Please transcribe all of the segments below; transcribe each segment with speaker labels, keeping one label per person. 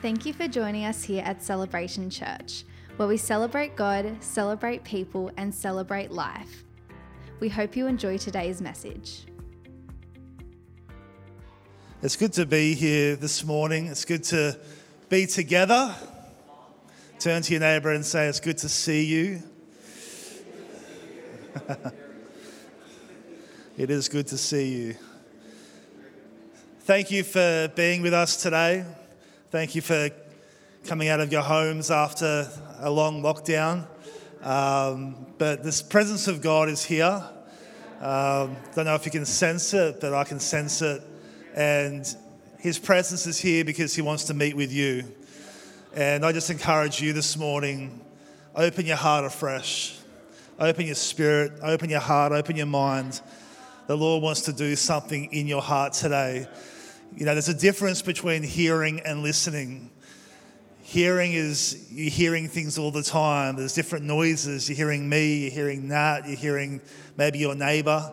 Speaker 1: Thank you for joining us here at Celebration Church, where we celebrate God, celebrate people, and celebrate life. We hope you enjoy today's message.
Speaker 2: It's good to be here this morning. It's good to be together. Turn to your neighbour and say, It's good to see you. it is good to see you. Thank you for being with us today. Thank you for coming out of your homes after a long lockdown. Um, but this presence of God is here. Um, don't know if you can sense it, but I can sense it. And His presence is here because He wants to meet with you. And I just encourage you this morning open your heart afresh, open your spirit, open your heart, open your mind. The Lord wants to do something in your heart today. You know, there's a difference between hearing and listening. Hearing is you're hearing things all the time. There's different noises. You're hearing me, you're hearing that, you're hearing maybe your neighbor.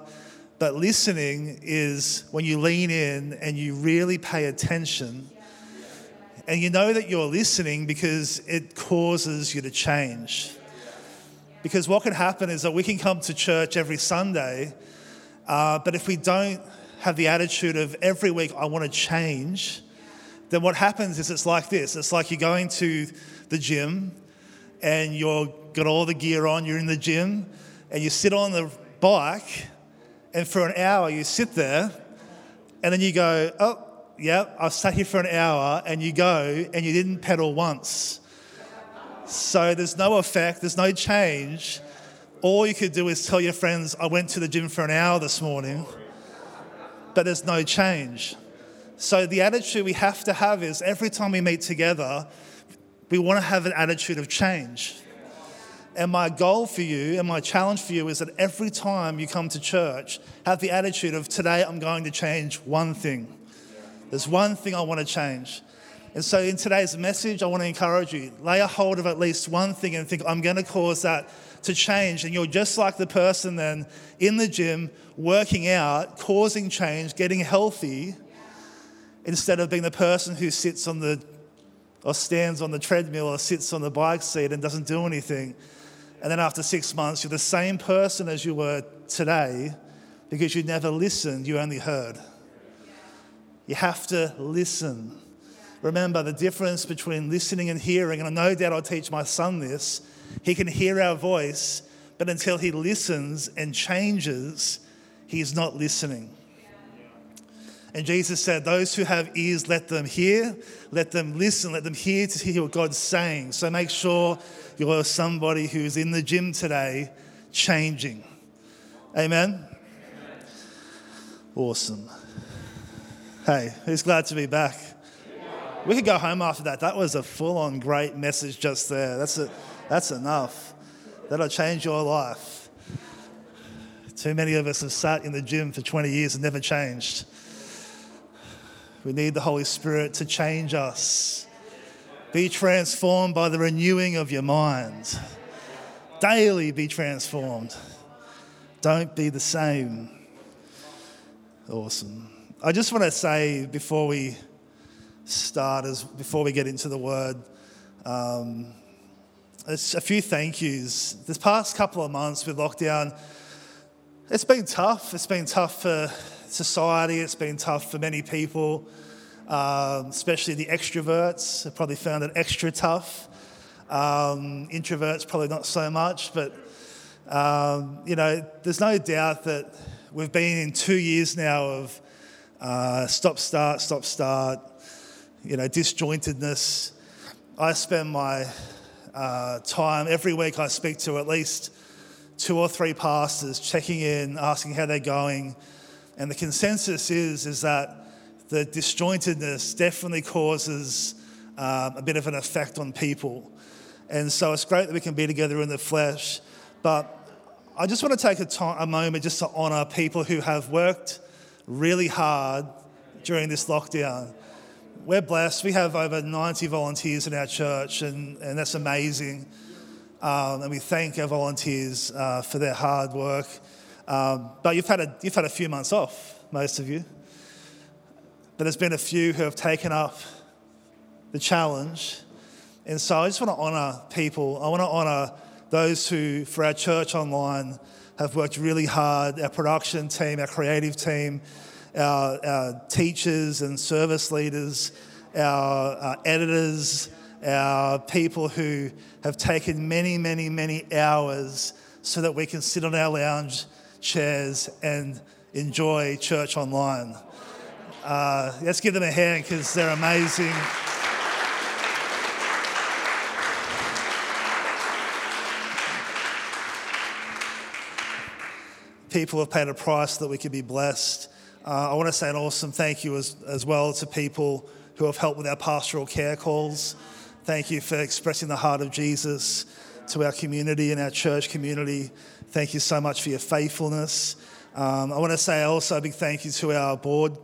Speaker 2: But listening is when you lean in and you really pay attention. And you know that you're listening because it causes you to change. Because what can happen is that we can come to church every Sunday, uh, but if we don't have the attitude of every week, I want to change, then what happens is it's like this it's like you're going to the gym and you've got all the gear on, you're in the gym, and you sit on the bike, and for an hour you sit there, and then you go, Oh, yeah, I've sat here for an hour, and you go and you didn't pedal once. So there's no effect, there's no change. All you could do is tell your friends, I went to the gym for an hour this morning but there's no change. So the attitude we have to have is every time we meet together, we want to have an attitude of change. And my goal for you and my challenge for you is that every time you come to church, have the attitude of today I'm going to change one thing. There's one thing I want to change. And so in today's message, I want to encourage you lay a hold of at least one thing and think, I'm going to cause that to change. And you're just like the person then in the gym, working out, causing change, getting healthy, instead of being the person who sits on the or stands on the treadmill or sits on the bike seat and doesn't do anything. And then after six months, you're the same person as you were today because you never listened, you only heard. You have to listen. Remember the difference between listening and hearing, and no doubt I'll teach my son this he can hear our voice, but until he listens and changes, he is not listening. And Jesus said, Those who have ears, let them hear, let them listen, let them hear to hear what God's saying. So make sure you're somebody who's in the gym today changing. Amen? Awesome. Hey, who's glad to be back? We could go home after that. That was a full on great message just there. That's it. That's enough. That'll change your life. Too many of us have sat in the gym for 20 years and never changed. We need the Holy Spirit to change us. Be transformed by the renewing of your mind. Daily be transformed. Don't be the same. Awesome. I just want to say before we start, as before we get into the word, um, a few thank yous. This past couple of months with lockdown, it's been tough. It's been tough for society, it's been tough for many people, um, especially the extroverts have probably found it extra tough. Um, introverts, probably not so much, but um, you know, there's no doubt that we've been in two years now of uh, stop, start, stop, start, you know, disjointedness. I spend my uh, time. Every week I speak to at least two or three pastors, checking in, asking how they're going. And the consensus is, is that the disjointedness definitely causes um, a bit of an effect on people. And so it's great that we can be together in the flesh. But I just want to take a, time, a moment just to honour people who have worked really hard during this lockdown we're blessed. We have over 90 volunteers in our church, and, and that's amazing. Um, and we thank our volunteers uh, for their hard work. Um, but you've had, a, you've had a few months off, most of you. But there's been a few who have taken up the challenge. And so I just want to honour people. I want to honour those who, for our church online, have worked really hard our production team, our creative team, our, our teachers and service leaders, our, our editors, our people who have taken many, many, many hours so that we can sit on our lounge chairs and enjoy church online. Uh, let's give them a hand because they're amazing. People have paid a price that we could be blessed. Uh, I want to say an awesome thank you as, as well to people who have helped with our pastoral care calls. Thank you for expressing the heart of Jesus to our community and our church community. Thank you so much for your faithfulness. Um, I want to say also a big thank you to our board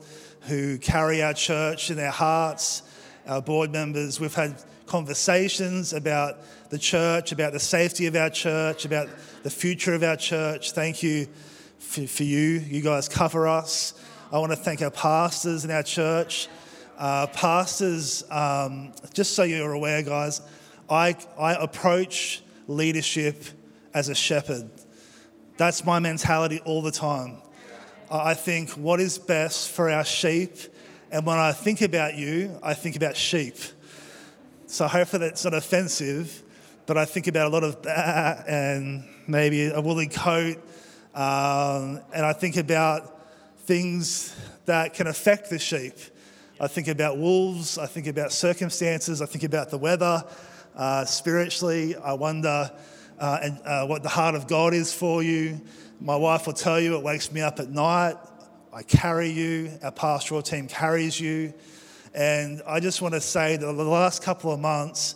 Speaker 2: who carry our church in their hearts, our board members. We've had conversations about the church, about the safety of our church, about the future of our church. Thank you for, for you. You guys cover us. I want to thank our pastors in our church. Uh, pastors, um, just so you're aware, guys, I, I approach leadership as a shepherd. That's my mentality all the time. I think what is best for our sheep, and when I think about you, I think about sheep. So hopefully that's not offensive, but I think about a lot of bah and maybe a woolly coat, um, and I think about things that can affect the sheep. I think about wolves, I think about circumstances, I think about the weather. Uh, spiritually, I wonder uh, and, uh, what the heart of God is for you. My wife will tell you it wakes me up at night. I carry you, our pastoral team carries you. And I just want to say that the last couple of months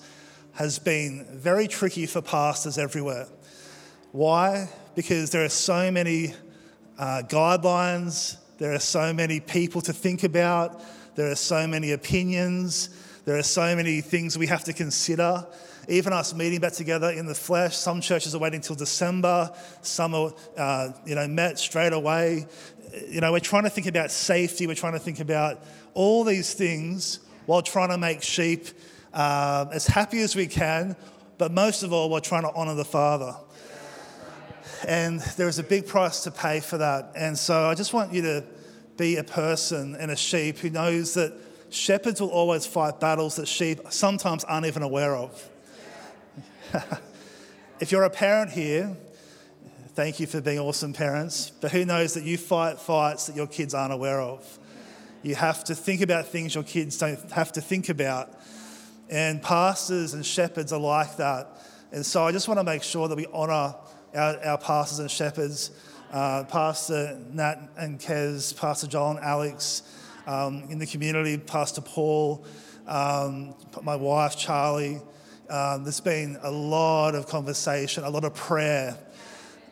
Speaker 2: has been very tricky for pastors everywhere. Why? Because there are so many uh, guidelines, there are so many people to think about, there are so many opinions, there are so many things we have to consider. Even us meeting back together in the flesh, some churches are waiting until December, some are, uh, you know, met straight away. You know, we're trying to think about safety, we're trying to think about all these things while trying to make sheep uh, as happy as we can, but most of all, we're trying to honour the Father. And there is a big price to pay for that. And so I just want you to be a person and a sheep who knows that shepherds will always fight battles that sheep sometimes aren't even aware of. if you're a parent here, thank you for being awesome parents, but who knows that you fight fights that your kids aren't aware of. You have to think about things your kids don't have to think about. And pastors and shepherds are like that. And so I just want to make sure that we honour our, our pastors and shepherds, uh, Pastor Nat and Kez, Pastor and Alex, um, in the community, Pastor Paul, um, my wife Charlie, um, there's been a lot of conversation, a lot of prayer.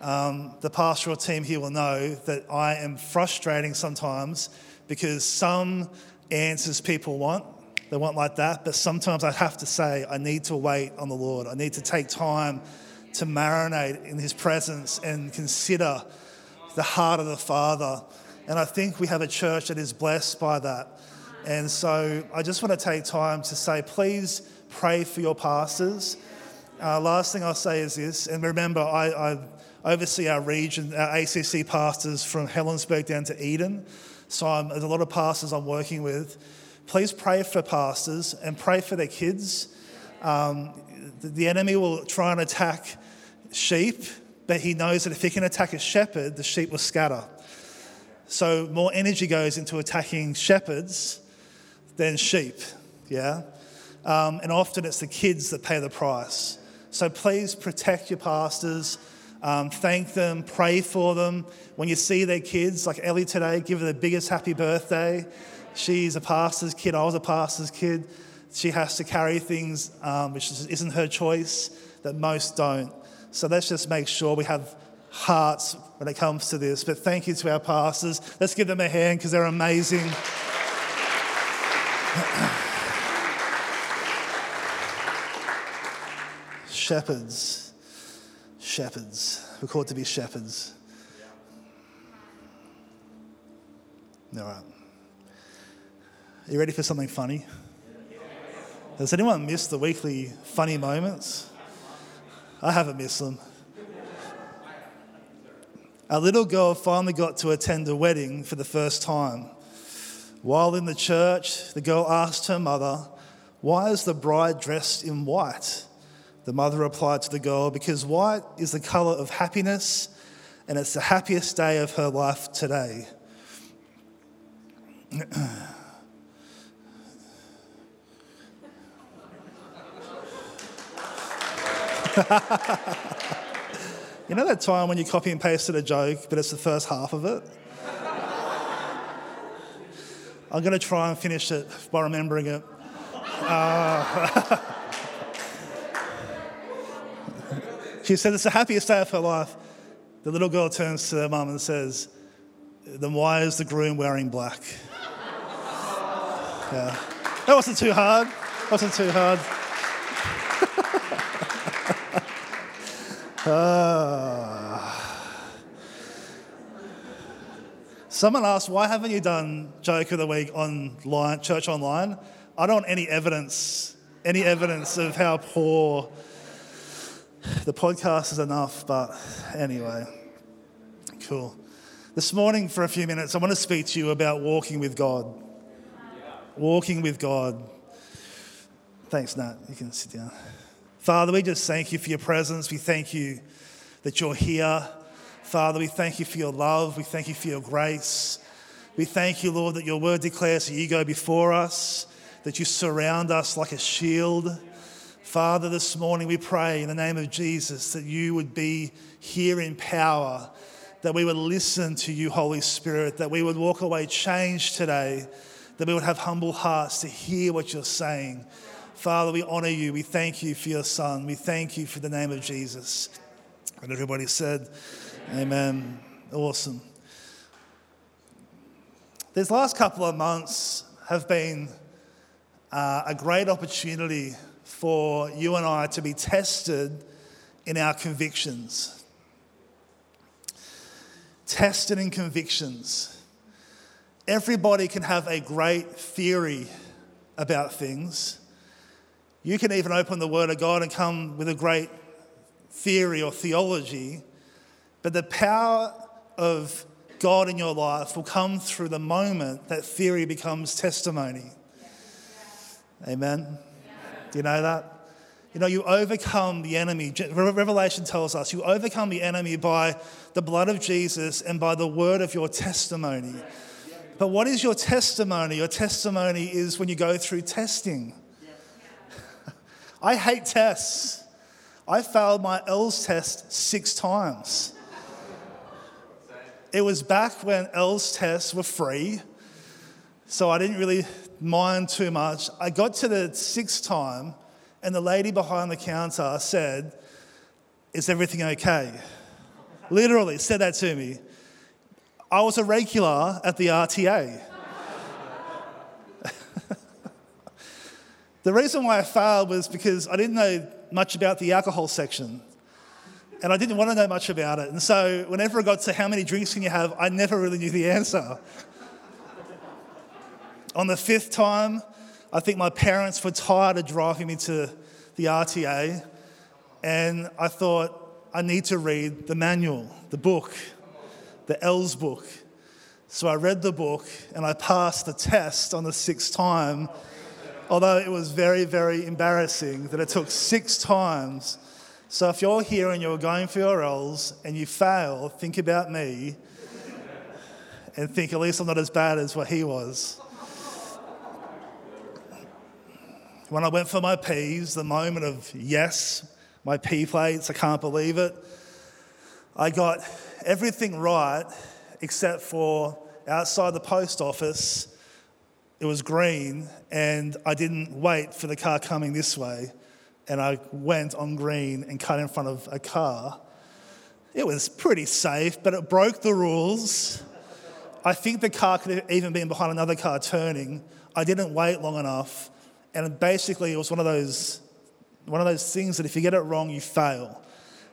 Speaker 2: Um, the pastoral team here will know that I am frustrating sometimes because some answers people want, they want like that, but sometimes I have to say, I need to wait on the Lord. I need to take time to marinate in His presence and consider the heart of the Father. And I think we have a church that is blessed by that. And so I just want to take time to say, please pray for your pastors. Uh, last thing I'll say is this, and remember, I, I oversee our region, our ACC pastors from Helensburgh down to Eden. So I'm, there's a lot of pastors I'm working with. Please pray for pastors and pray for their kids. Um, the, the enemy will try and attack sheep, but he knows that if he can attack a shepherd, the sheep will scatter. So more energy goes into attacking shepherds than sheep. Yeah? Um, and often it's the kids that pay the price. So please protect your pastors, um, thank them, pray for them. When you see their kids, like Ellie today, give her the biggest happy birthday. She's a pastor's kid, I was a pastor's kid. She has to carry things um, which isn't her choice, that most don't. So let's just make sure we have hearts when it comes to this. But thank you to our pastors. Let's give them a hand because they're amazing. shepherds. Shepherds. We're called to be shepherds. All right. Are you ready for something funny? Has anyone missed the weekly funny moments? I haven't missed them. A little girl finally got to attend a wedding for the first time. While in the church, the girl asked her mother, Why is the bride dressed in white? The mother replied to the girl, Because white is the colour of happiness, and it's the happiest day of her life today. you know that time when you copy and pasted a joke, but it's the first half of it? I'm going to try and finish it by remembering it. Uh, she said it's the happiest day of her life. The little girl turns to her mum and says, Then why is the groom wearing black? Yeah. That wasn't too hard. That Wasn't too hard. Uh, someone asked, why haven't you done Joke of the Week online, church online? I don't want any evidence, any evidence of how poor the podcast is enough, but anyway, cool. This morning, for a few minutes, I want to speak to you about walking with God. Walking with God. Thanks, Nat. You can sit down. Father, we just thank you for your presence. We thank you that you're here. Father, we thank you for your love. We thank you for your grace. We thank you, Lord, that your word declares that you go before us, that you surround us like a shield. Father, this morning we pray in the name of Jesus that you would be here in power, that we would listen to you, Holy Spirit, that we would walk away changed today, that we would have humble hearts to hear what you're saying. Father, we honor you. We thank you for your Son. We thank you for the name of Jesus. And everybody said, Amen. Awesome. These last couple of months have been uh, a great opportunity for you and I to be tested in our convictions. Tested in convictions. Everybody can have a great theory about things you can even open the Word of God and come with a great theory or theology, but the power of God in your life will come through the moment that theory becomes testimony. Amen. Do you know that? You know, you overcome the enemy. Revelation tells us you overcome the enemy by the blood of Jesus and by the word of your testimony. But what is your testimony? Your testimony is when you go through testing. I hate tests. I failed my L's test six times. It was back when L's tests were free, so I didn't really mind too much. I got to the sixth time, and the lady behind the counter said, Is everything okay? Literally said that to me. I was a regular at the RTA. The reason why I failed was because I didn't know much about the alcohol section. And I didn't want to know much about it. And so, whenever I got to how many drinks can you have, I never really knew the answer. On the fifth time, I think my parents were tired of driving me to the RTA. And I thought, I need to read the manual, the book, the L's book. So I read the book and I passed the test on the sixth time although it was very, very embarrassing that it took six times. So if you're here and you're going for your L's and you fail, think about me and think at least I'm not as bad as what he was. When I went for my P's, the moment of yes, my P plates, I can't believe it. I got everything right except for outside the post office it was green, and I didn't wait for the car coming this way, and I went on green and cut in front of a car. It was pretty safe, but it broke the rules. I think the car could have even been behind another car turning. I didn't wait long enough, and basically, it was one of those one of those things that if you get it wrong, you fail.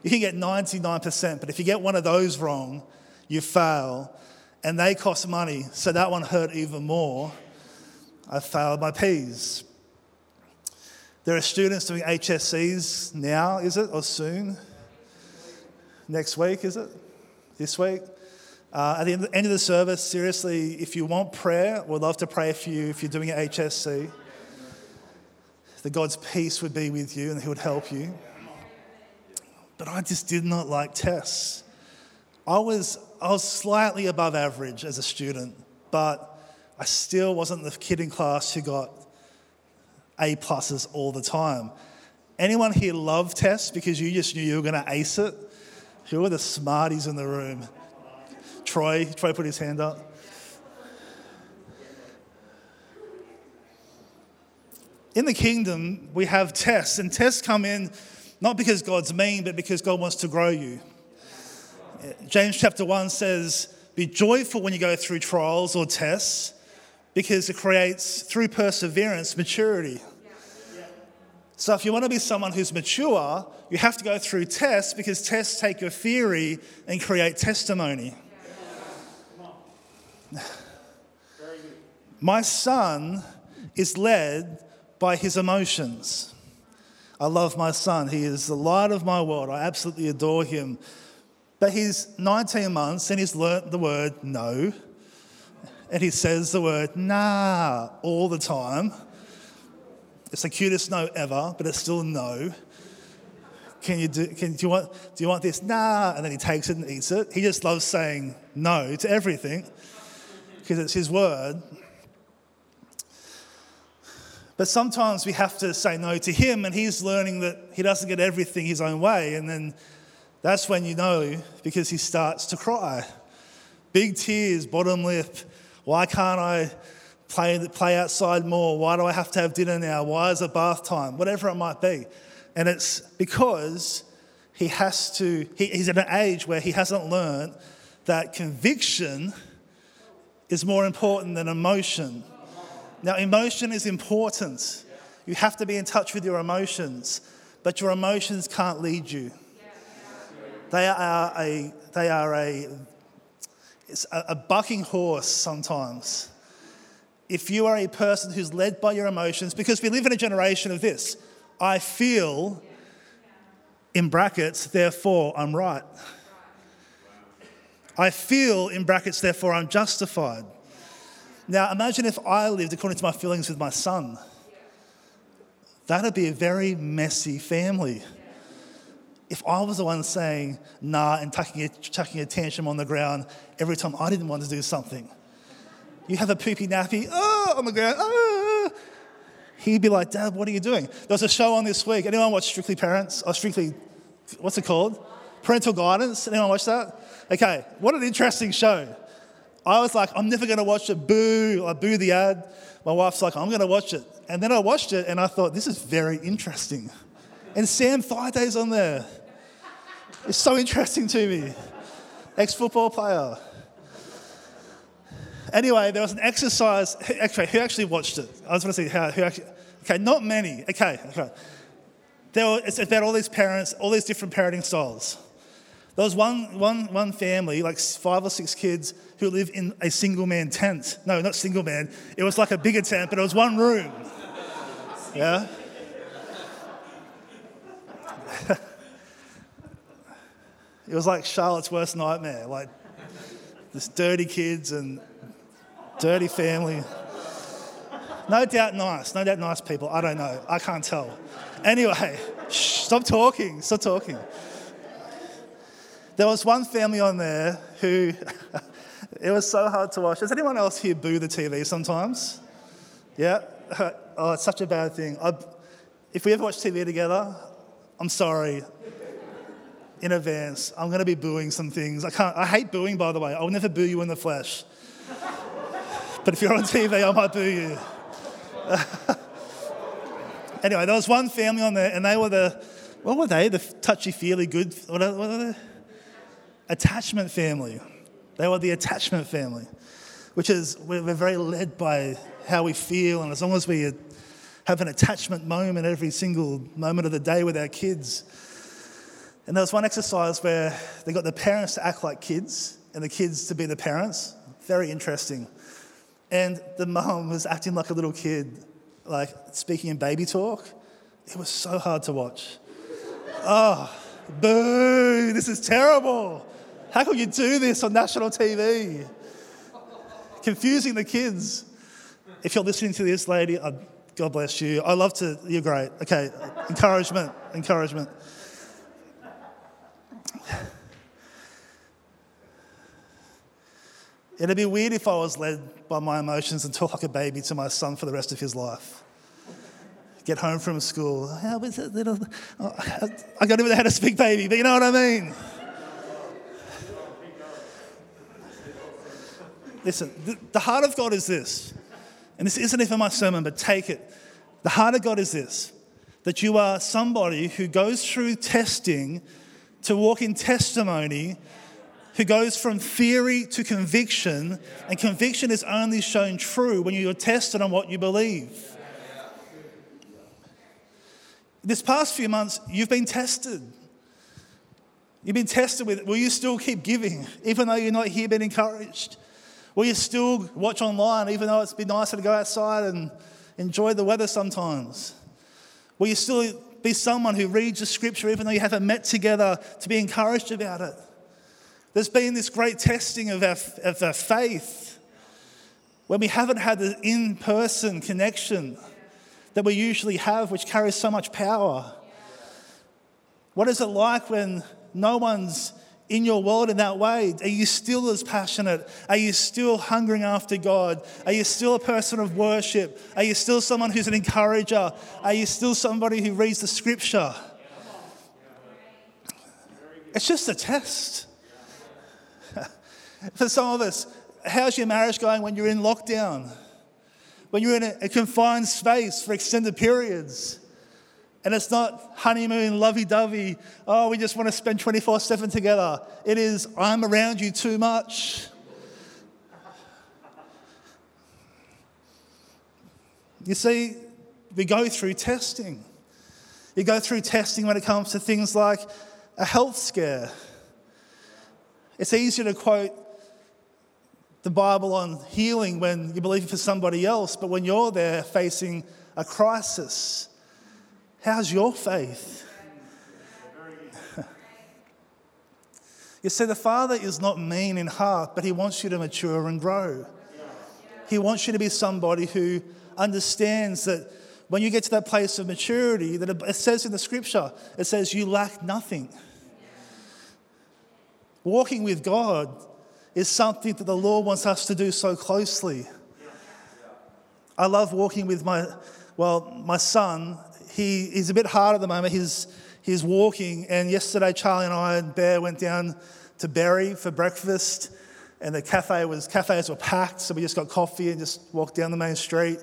Speaker 2: You can get 99%, but if you get one of those wrong, you fail. And they cost money, so that one hurt even more. I failed my P's. There are students doing HSCs now, is it, or soon? Next week, is it? This week? Uh, at the end of the service, seriously, if you want prayer, we'd love to pray for you if you're doing an HSC. That God's peace would be with you and He would help you. But I just did not like tests. I was, I was slightly above average as a student, but I still wasn't the kid in class who got A pluses all the time. Anyone here love tests because you just knew you were going to ace it? Who are the smarties in the room? Troy, Troy put his hand up. In the kingdom, we have tests, and tests come in not because God's mean, but because God wants to grow you. James chapter 1 says, Be joyful when you go through trials or tests, because it creates, through perseverance, maturity. So, if you want to be someone who's mature, you have to go through tests because tests take your theory and create testimony. My son is led by his emotions. I love my son. He is the light of my world. I absolutely adore him. But he's 19 months and he's learnt the word no. And he says the word nah all the time. It's the cutest no ever, but it's still no. Can you do, can, do, you want, do you want this? Nah. And then he takes it and eats it. He just loves saying no to everything because it's his word. But sometimes we have to say no to him, and he's learning that he doesn't get everything his own way. And then that's when you know because he starts to cry. Big tears, bottom lip. Why can't I play, play outside more? Why do I have to have dinner now? Why is it bath time? Whatever it might be. And it's because he has to, he, he's at an age where he hasn't learned that conviction is more important than emotion. Now, emotion is important. You have to be in touch with your emotions, but your emotions can't lead you. They are a, they are a, it's a, a bucking horse sometimes. If you are a person who's led by your emotions, because we live in a generation of this, I feel, in brackets, therefore I'm right. I feel, in brackets, therefore I'm justified. Now, imagine if I lived according to my feelings with my son. That'd be a very messy family. If I was the one saying nah and tucking a, tucking a tantrum on the ground every time I didn't want to do something, you have a poopy nappy, oh, on the ground, oh. He'd be like, Dad, what are you doing? There was a show on this week. Anyone watch Strictly Parents? Or Strictly, what's it called? Parental Guidance. Anyone watch that? Okay, what an interesting show. I was like, I'm never going to watch it. Boo. I boo the ad. My wife's like, I'm going to watch it. And then I watched it and I thought, this is very interesting. And Sam Thaiday on there. It's so interesting to me. Ex football player. Anyway, there was an exercise. Actually, who actually watched it? I was going to see how, who actually. Okay, not many. Okay, okay. There were, it's about all these parents, all these different parenting styles. There was one, one, one family, like five or six kids, who live in a single man tent. No, not single man. It was like a bigger tent, but it was one room. Yeah? it was like Charlotte's worst nightmare. Like this dirty kids and dirty family. No doubt nice. No doubt nice people. I don't know. I can't tell. Anyway, shh, stop talking. Stop talking. There was one family on there who it was so hard to watch. Does anyone else here boo the TV sometimes? Yeah? Oh, it's such a bad thing. I, if we ever watch TV together, I'm sorry in advance. I'm going to be booing some things. I can't. I hate booing, by the way. I'll never boo you in the flesh. but if you're on TV, I might boo you. anyway, there was one family on there, and they were the what were they? The touchy feely good. What are, what are they? attachment family. They were the attachment family, which is, we're very led by how we feel, and as long as we have an attachment moment every single moment of the day with our kids. And there was one exercise where they got the parents to act like kids and the kids to be the parents. Very interesting. And the mum was acting like a little kid, like speaking in baby talk. It was so hard to watch. Oh, boo, this is terrible. How can you do this on national TV? Confusing the kids. If you're listening to this, lady, God bless you. I love to, you're great. Okay, encouragement, encouragement. It'd be weird if I was led by my emotions and talk like a baby to my son for the rest of his life. Get home from school. How was it, little? I even know how to speak baby, but you know what I mean. Listen, the heart of God is this, and this isn't even my sermon, but take it. The heart of God is this that you are somebody who goes through testing to walk in testimony who goes from theory to conviction, and conviction is only shown true when you're tested on what you believe. This past few months, you've been tested. You've been tested with will you still keep giving, even though you're not here being encouraged? Will you still watch online, even though it's been nicer to go outside and enjoy the weather sometimes? Will you still be someone who reads the scripture, even though you haven't met together, to be encouraged about it? There's been this great testing of our, of our faith when we haven't had the in person connection that we usually have, which carries so much power. What is it like when no one's in your world in that way? Are you still as passionate? Are you still hungering after God? Are you still a person of worship? Are you still someone who's an encourager? Are you still somebody who reads the scripture? It's just a test. For some of us, how's your marriage going when you're in lockdown? When you're in a, a confined space for extended periods? And it's not honeymoon, lovey dovey, oh, we just want to spend 24 7 together. It is, I'm around you too much. You see, we go through testing. You go through testing when it comes to things like a health scare. It's easier to quote the Bible on healing when you believe it for somebody else, but when you're there facing a crisis, how's your faith? you see, the Father is not mean in heart, but He wants you to mature and grow. He wants you to be somebody who understands that when you get to that place of maturity, that it says in the scripture, it says you lack nothing. Walking with God is something that the Lord wants us to do so closely. I love walking with my, well, my son. He, he's a bit hard at the moment. He's, he's walking. And yesterday, Charlie and I and Bear went down to Berry for breakfast. And the cafe was, cafes were packed. So we just got coffee and just walked down the main street.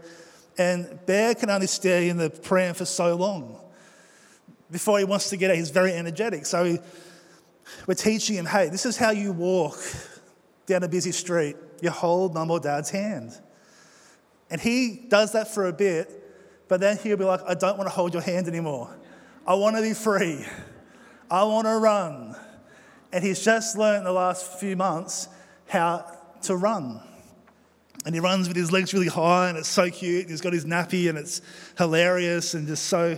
Speaker 2: And Bear can only stay in the pram for so long. Before he wants to get out, he's very energetic. So he, we're teaching him, hey, this is how you walk down a busy street, you hold mum or dad's hand. And he does that for a bit, but then he'll be like, I don't want to hold your hand anymore. I want to be free. I want to run. And he's just learned in the last few months how to run. And he runs with his legs really high, and it's so cute. He's got his nappy, and it's hilarious, and just so.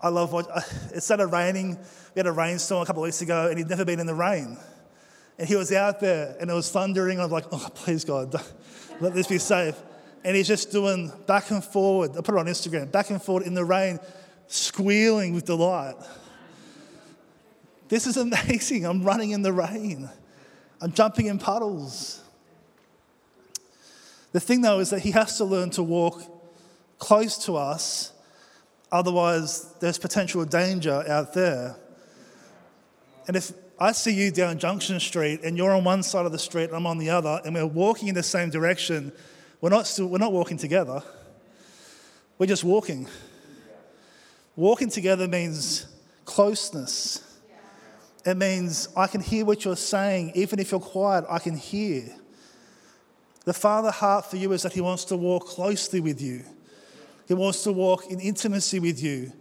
Speaker 2: I love what. It started raining. We had a rainstorm a couple of weeks ago, and he'd never been in the rain. And he was out there and it was thundering. I was like, oh, please, God, let this be safe. And he's just doing back and forward. I put it on Instagram, back and forward in the rain, squealing with delight. This is amazing. I'm running in the rain, I'm jumping in puddles. The thing, though, is that he has to learn to walk close to us, otherwise, there's potential danger out there. And if I see you down Junction Street and you're on one side of the street and I'm on the other, and we're walking in the same direction. We're not, still, we're not walking together, we're just walking. Walking together means closeness. It means I can hear what you're saying, even if you're quiet, I can hear. The Father heart for you is that He wants to walk closely with you. He wants to walk in intimacy with you.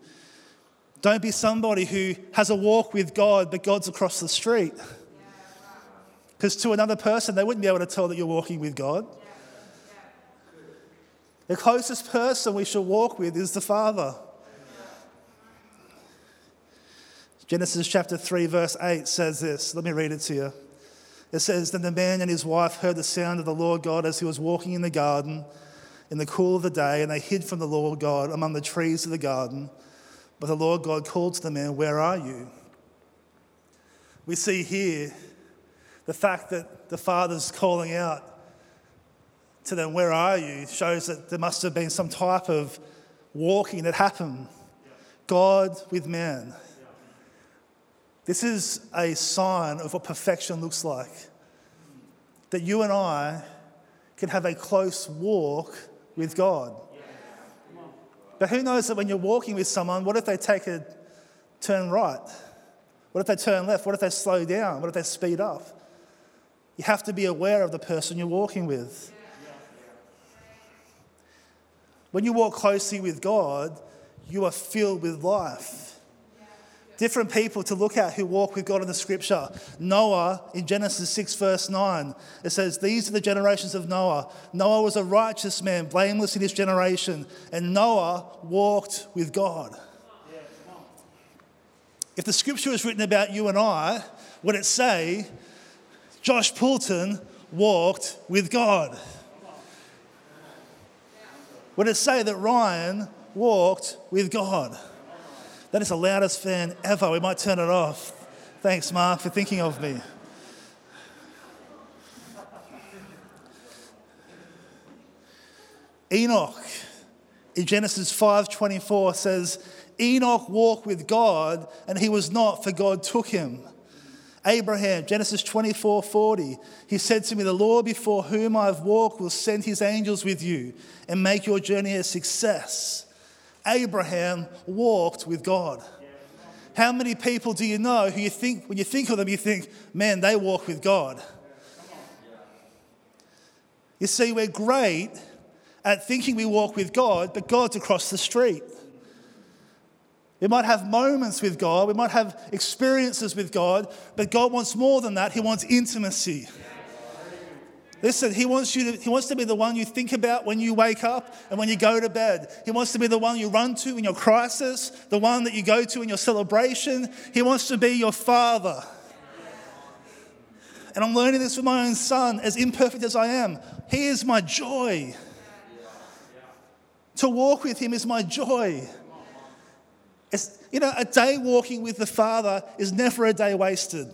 Speaker 2: Don't be somebody who has a walk with God, but God's across the street. Because to another person, they wouldn't be able to tell that you're walking with God. The closest person we should walk with is the Father. Genesis chapter 3, verse 8 says this. Let me read it to you. It says, Then the man and his wife heard the sound of the Lord God as he was walking in the garden in the cool of the day, and they hid from the Lord God among the trees of the garden. But the Lord God called to the man, Where are you? We see here the fact that the Father's calling out to them, Where are you? shows that there must have been some type of walking that happened. God with man. This is a sign of what perfection looks like. That you and I can have a close walk with God. But who knows that when you're walking with someone, what if they take a turn right? What if they turn left? What if they slow down? What if they speed up? You have to be aware of the person you're walking with. When you walk closely with God, you are filled with life different people to look at who walk with God in the scripture. Noah in Genesis 6, verse 9, it says, These are the generations of Noah. Noah was a righteous man, blameless in his generation, and Noah walked with God. If the scripture was written about you and I, would it say, Josh Poulton walked with God? Would it say that Ryan walked with God? That is the loudest fan ever. We might turn it off. Thanks, Mark, for thinking of me. Enoch in Genesis 5:24 says, Enoch walked with God and he was not, for God took him. Abraham, Genesis 24 40, he said to me, The Lord before whom I've walked will send his angels with you and make your journey a success. Abraham walked with God. How many people do you know who you think, when you think of them, you think, man, they walk with God? You see, we're great at thinking we walk with God, but God's across the street. We might have moments with God, we might have experiences with God, but God wants more than that. He wants intimacy. Listen, he wants, you to, he wants to be the one you think about when you wake up and when you go to bed. He wants to be the one you run to in your crisis, the one that you go to in your celebration. He wants to be your father. And I'm learning this with my own son, as imperfect as I am. He is my joy. To walk with him is my joy. It's, you know, a day walking with the Father is never a day wasted.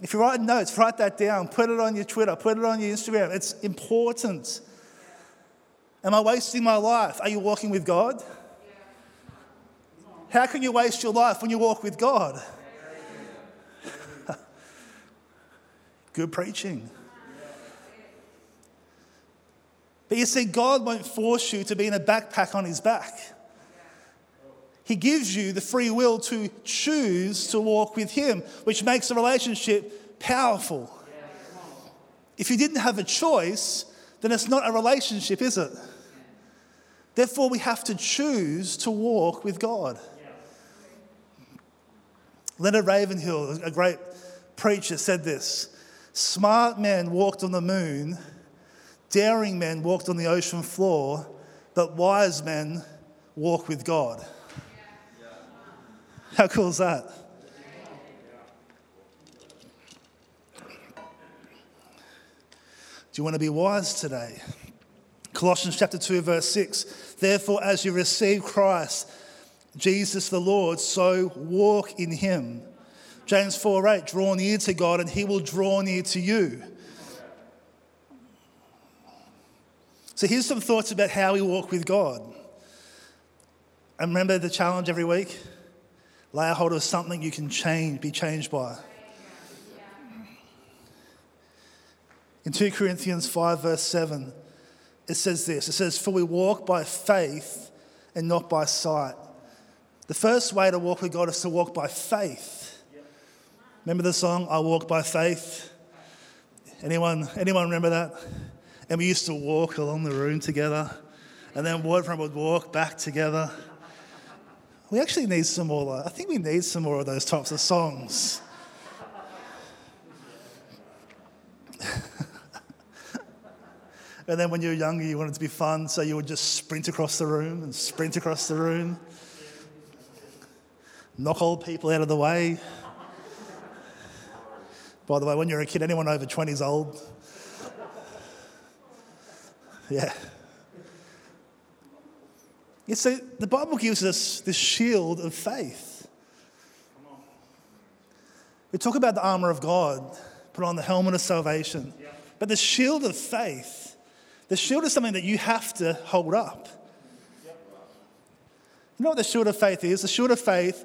Speaker 2: If you're writing notes, write that down, put it on your Twitter, put it on your Instagram. It's important. Am I wasting my life? Are you walking with God? How can you waste your life when you walk with God? Good preaching. But you see, God won't force you to be in a backpack on his back. He gives you the free will to choose to walk with Him, which makes the relationship powerful. If you didn't have a choice, then it's not a relationship, is it? Therefore, we have to choose to walk with God. Leonard Ravenhill, a great preacher, said this Smart men walked on the moon, daring men walked on the ocean floor, but wise men walk with God. How cool is that? Do you want to be wise today? Colossians chapter 2, verse 6. Therefore, as you receive Christ, Jesus the Lord, so walk in him. James 4 8, draw near to God and he will draw near to you. So here's some thoughts about how we walk with God. And remember the challenge every week? Lay a hold of something you can change, be changed by. In 2 Corinthians 5, verse 7, it says this it says, For we walk by faith and not by sight. The first way to walk with God is to walk by faith. Remember the song, I Walk by Faith? Anyone, anyone remember that? And we used to walk along the room together, and then boyfriend would walk back together. We actually need some more, I think we need some more of those types of songs. and then when you were younger, you wanted to be fun, so you would just sprint across the room and sprint across the room. knock old people out of the way. By the way, when you're a kid, anyone over 20 is old. Yeah. You see, the Bible gives us this shield of faith. We talk about the armor of God, put on the helmet of salvation. But the shield of faith, the shield is something that you have to hold up. You know what the shield of faith is? The shield of faith,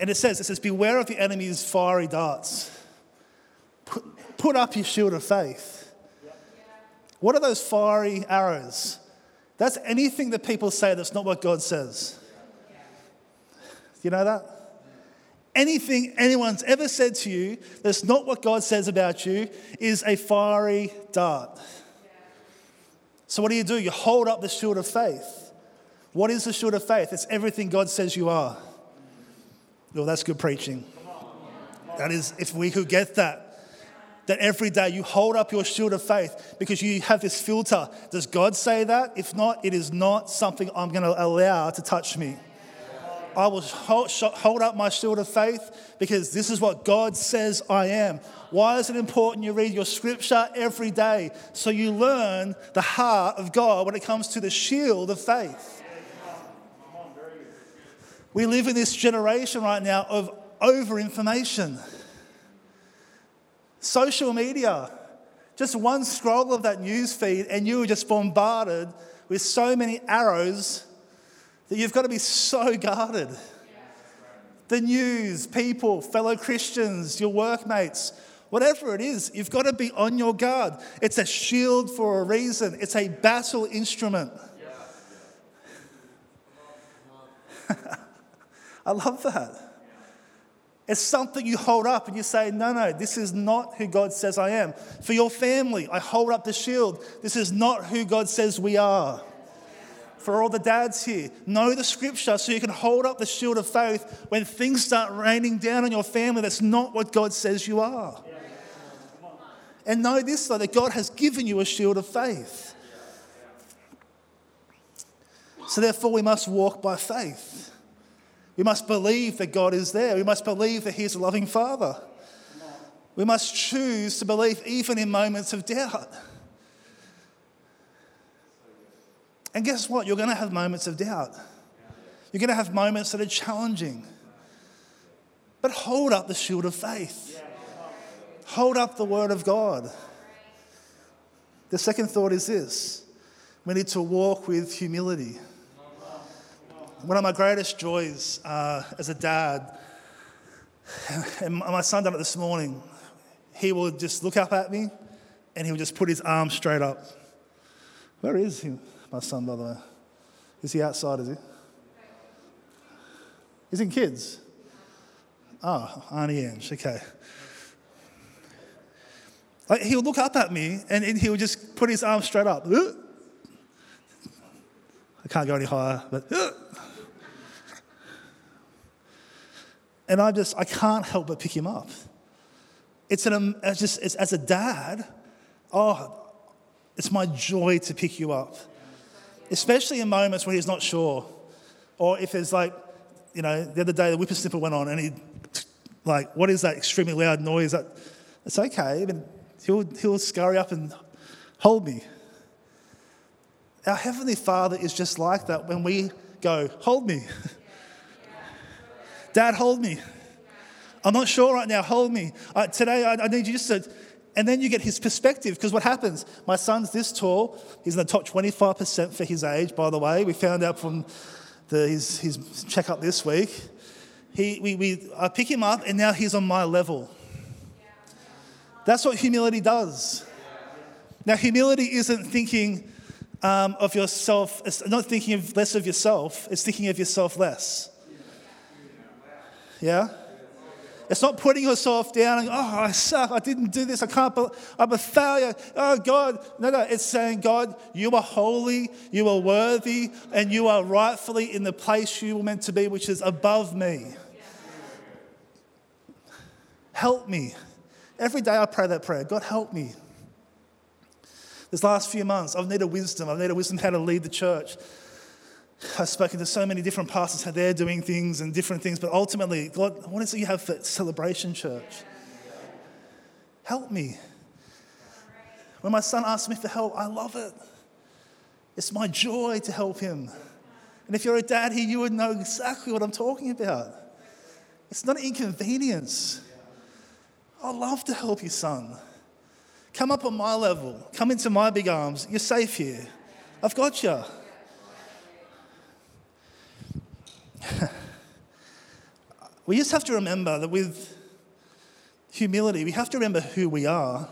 Speaker 2: and it says, it says, beware of the enemy's fiery darts. Put, put up your shield of faith. What are those fiery arrows? That's anything that people say that's not what God says. You know that? Anything anyone's ever said to you that's not what God says about you is a fiery dart. So, what do you do? You hold up the shield of faith. What is the shield of faith? It's everything God says you are. Well, that's good preaching. That is, if we could get that, that every day you hold up your shield of faith because you have this filter. Does God say that? If not, it is not something I'm going to allow to touch me. I will hold up my shield of faith because this is what God says I am. Why is it important you read your scripture every day so you learn the heart of God when it comes to the shield of faith? We live in this generation right now of over information. Social media, just one scroll of that news feed, and you are just bombarded with so many arrows that you've got to be so guarded. The news, people, fellow Christians, your workmates, whatever it is, you've got to be on your guard. It's a shield for a reason, it's a battle instrument. I love that. It's something you hold up and you say, No, no, this is not who God says I am. For your family, I hold up the shield. This is not who God says we are. For all the dads here, know the scripture so you can hold up the shield of faith when things start raining down on your family. That's not what God says you are. And know this, though, that God has given you a shield of faith. So, therefore, we must walk by faith. We must believe that God is there. We must believe that He is a loving Father. We must choose to believe even in moments of doubt. And guess what? You're going to have moments of doubt. You're going to have moments that are challenging. But hold up the shield of faith, hold up the Word of God. The second thought is this we need to walk with humility. One of my greatest joys uh, as a dad, and my son done it this morning, he will just look up at me and he will just put his arm straight up. Where is he, my son, by the way? Is he outside, is he? He's in kids. Oh, Auntie Ange, okay. Like, he'll look up at me and, and he'll just put his arm straight up. I can't go any higher, but And I just, I can't help but pick him up. It's, an, it's just, it's, as a dad, oh, it's my joy to pick you up. Especially in moments when he's not sure. Or if there's like, you know, the other day the whippersnapper went on and he, like, what is that extremely loud noise? That, it's okay, but he'll, he'll scurry up and hold me. Our Heavenly Father is just like that when we go, hold me. Dad, hold me. I'm not sure right now, hold me. Uh, today, I, I need you just to. And then you get his perspective because what happens? My son's this tall. He's in the top 25% for his age, by the way. We found out from the, his, his checkup this week. He, we, we, I pick him up, and now he's on my level. That's what humility does. Now, humility isn't thinking um, of yourself, it's not thinking of less of yourself, it's thinking of yourself less. Yeah? It's not putting yourself down and, oh, I suck. I didn't do this. I can't, I'm a failure. Oh, God. No, no. It's saying, God, you are holy, you are worthy, and you are rightfully in the place you were meant to be, which is above me. Help me. Every day I pray that prayer God, help me. This last few months, I've needed wisdom. I've needed wisdom how to lead the church. I've spoken to so many different pastors how they're doing things and different things, but ultimately, God, what is it you have for Celebration Church? Help me. When my son asks me for help, I love it. It's my joy to help him. And if you're a dad here, you would know exactly what I'm talking about. It's not an inconvenience. I love to help you, son. Come up on my level. Come into my big arms. You're safe here. I've got you. we just have to remember that with humility, we have to remember who we are.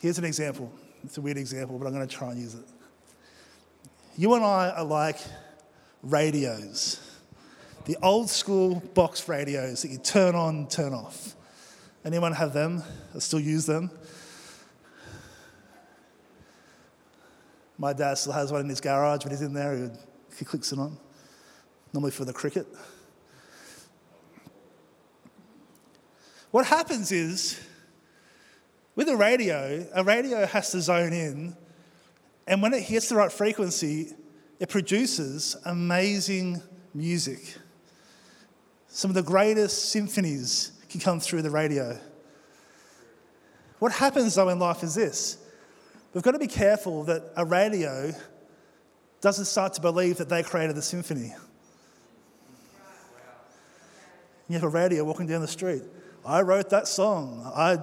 Speaker 2: Here's an example. It's a weird example, but I'm going to try and use it. You and I are like radios, the old school box radios that you turn on, turn off. Anyone have them? I still use them. My dad still has one in his garage, but he's in there, he, he clicks it on, normally for the cricket. What happens is, with a radio, a radio has to zone in, and when it hits the right frequency, it produces amazing music. Some of the greatest symphonies can come through the radio. What happens though in life is this we've got to be careful that a radio doesn't start to believe that they created the symphony. You have a radio walking down the street. I wrote that song. I,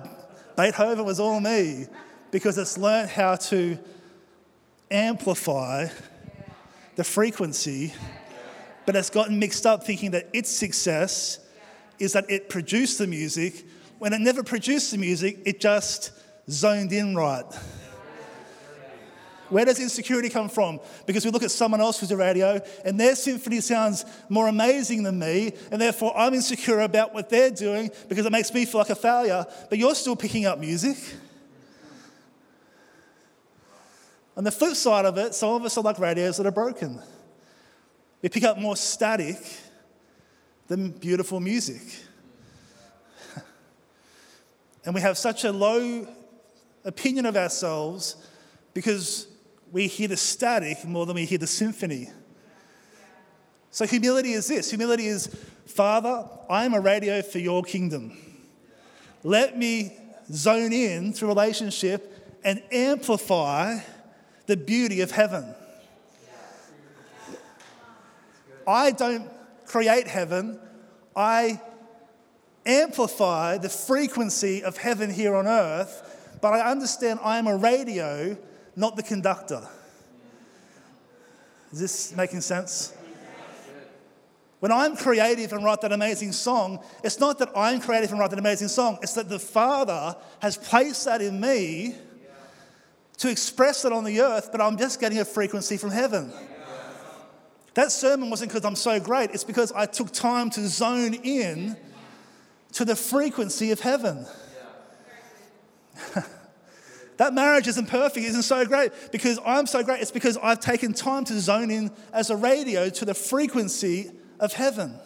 Speaker 2: Beethoven was all me because it's learned how to amplify the frequency, but it's gotten mixed up thinking that its success is that it produced the music. When it never produced the music, it just zoned in right. Where does insecurity come from? Because we look at someone else who's a radio and their symphony sounds more amazing than me, and therefore I'm insecure about what they're doing because it makes me feel like a failure, but you're still picking up music. On the flip side of it, some of us are like radios that are broken. We pick up more static than beautiful music. and we have such a low opinion of ourselves because we hear the static more than we hear the symphony. So, humility is this humility is, Father, I am a radio for your kingdom. Let me zone in through relationship and amplify the beauty of heaven. I don't create heaven, I amplify the frequency of heaven here on earth, but I understand I am a radio not the conductor. Is this making sense? When I'm creative and write that amazing song, it's not that I'm creative and write that amazing song, it's that the Father has placed that in me to express it on the earth, but I'm just getting a frequency from heaven. That sermon wasn't because I'm so great, it's because I took time to zone in to the frequency of heaven. That marriage isn't perfect, isn't so great because I'm so great. It's because I've taken time to zone in as a radio to the frequency of heaven.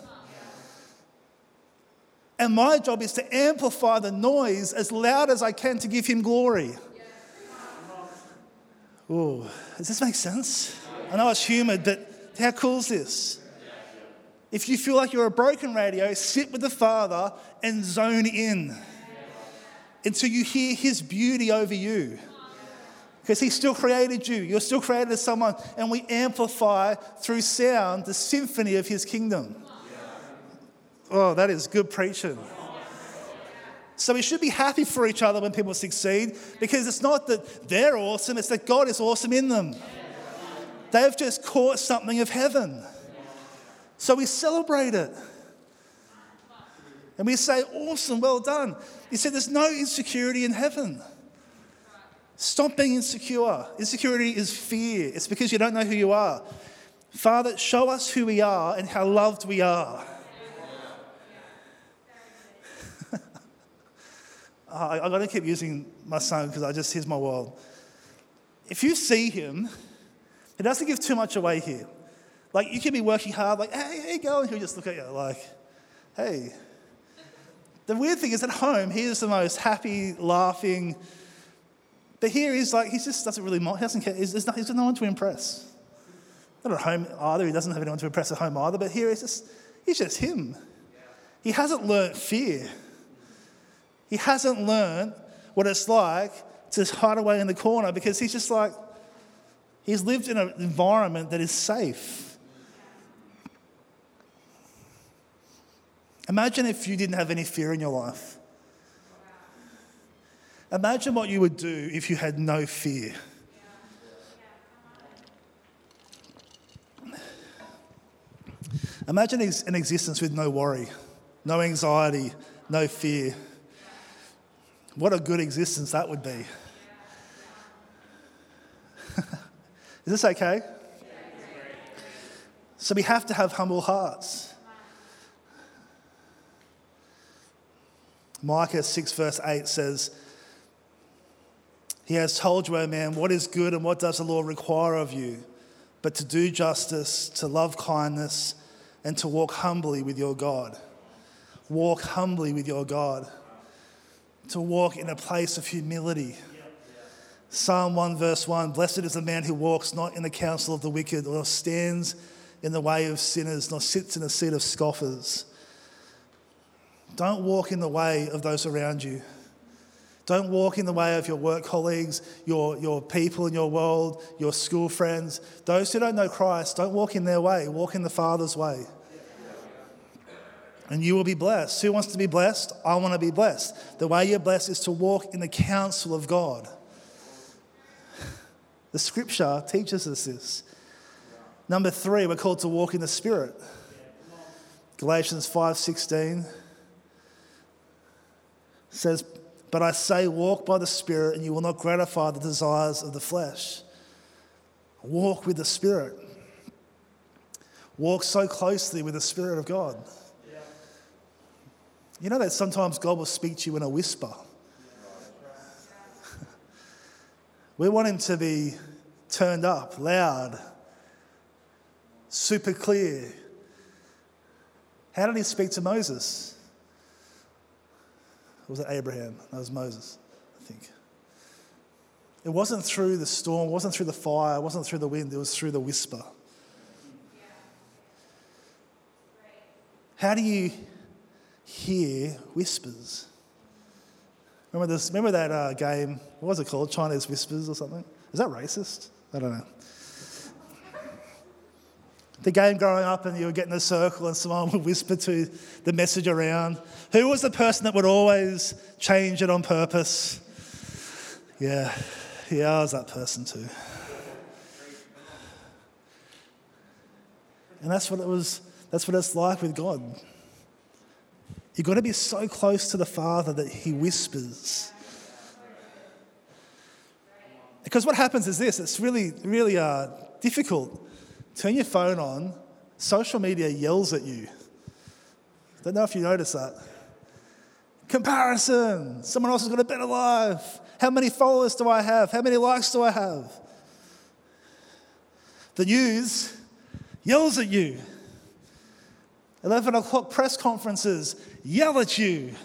Speaker 2: And my job is to amplify the noise as loud as I can to give him glory. Oh, does this make sense? I know it's humid, but how cool is this? If you feel like you're a broken radio, sit with the Father and zone in until you hear his beauty over you. Because he still created you. You're still created as someone, and we amplify through sound the symphony of his kingdom. Oh, that is good preaching. So we should be happy for each other when people succeed because it's not that they're awesome, it's that God is awesome in them. They've just caught something of heaven. So we celebrate it. And we say, Awesome, well done. He said, There's no insecurity in heaven. Stop being insecure. Insecurity is fear, it's because you don't know who you are. Father, show us who we are and how loved we are. Ah, I, I got to keep using my son because I just, he's my world. If you see him, he doesn't give too much away here. Like, you can be working hard, like, hey, how you going? He'll just look at you like, hey, the weird thing is, at home, he is the most happy, laughing, But here he's like, he just doesn't really. He doesn't care. He's, not, he's got no one to impress. Not at home either. He doesn't have anyone to impress at home either. But here he's just, he's just him. He hasn't learnt fear. He hasn't learnt what it's like to hide away in the corner because he's just like, he's lived in an environment that is safe. Imagine if you didn't have any fear in your life. Imagine what you would do if you had no fear. Imagine an existence with no worry, no anxiety, no fear. What a good existence that would be. Is this okay? So we have to have humble hearts. Micah 6, verse 8 says, he has told you, O man, what is good and what does the Lord require of you, but to do justice, to love kindness, and to walk humbly with your God. Walk humbly with your God. To walk in a place of humility. Psalm 1, verse 1 Blessed is the man who walks not in the counsel of the wicked, nor stands in the way of sinners, nor sits in the seat of scoffers. Don't walk in the way of those around you. Don't walk in the way of your work colleagues, your, your people in your world, your school friends. Those who don't know Christ, don't walk in their way, walk in the Father's way. And you will be blessed. Who wants to be blessed? I want to be blessed. The way you're blessed is to walk in the counsel of God. The scripture teaches us this. Number three, we're called to walk in the Spirit. Galatians 5:16 says, but I say, walk by the Spirit, and you will not gratify the desires of the flesh. Walk with the Spirit. Walk so closely with the Spirit of God. Yeah. You know that sometimes God will speak to you in a whisper. we want Him to be turned up, loud, super clear. How did He speak to Moses? Was Abraham? That was Moses, I think. It wasn't through the storm, it wasn't through the fire, it wasn't through the wind, it was through the whisper. How do you hear whispers? Remember, this, remember that uh, game? What was it called? Chinese Whispers or something? Is that racist? I don't know the game growing up and you would get in a circle and someone would whisper to the message around. Who was the person that would always change it on purpose? Yeah, yeah, I was that person too. And that's what it was, that's what it's like with God. You've got to be so close to the Father that He whispers. Because what happens is this it's really, really uh, difficult Turn your phone on, social media yells at you. Don't know if you notice that. Comparison. Someone else has got a better life. How many followers do I have? How many likes do I have? The news yells at you. 11 o'clock press conferences yell at you.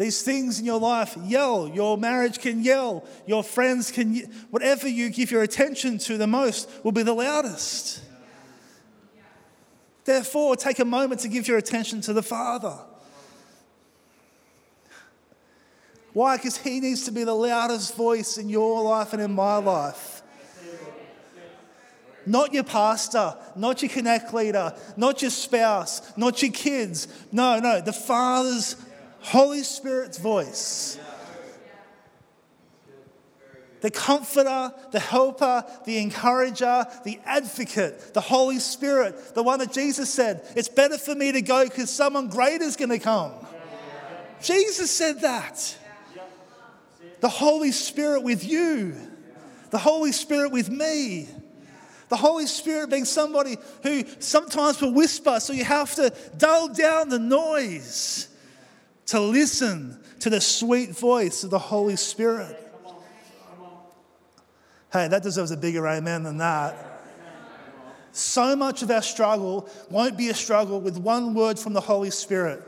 Speaker 2: These things in your life yell. Your marriage can yell. Your friends can, ye- whatever you give your attention to the most will be the loudest. Therefore, take a moment to give your attention to the Father. Why? Because He needs to be the loudest voice in your life and in my life. Not your pastor, not your connect leader, not your spouse, not your kids. No, no, the Father's Holy Spirit's voice. The comforter, the helper, the encourager, the advocate, the Holy Spirit, the one that Jesus said, It's better for me to go because someone greater is going to come. Jesus said that. The Holy Spirit with you, the Holy Spirit with me. The Holy Spirit being somebody who sometimes will whisper, so you have to dull down the noise to listen to the sweet voice of the Holy Spirit. Hey, that deserves a bigger amen than that. So much of our struggle won't be a struggle with one word from the Holy Spirit.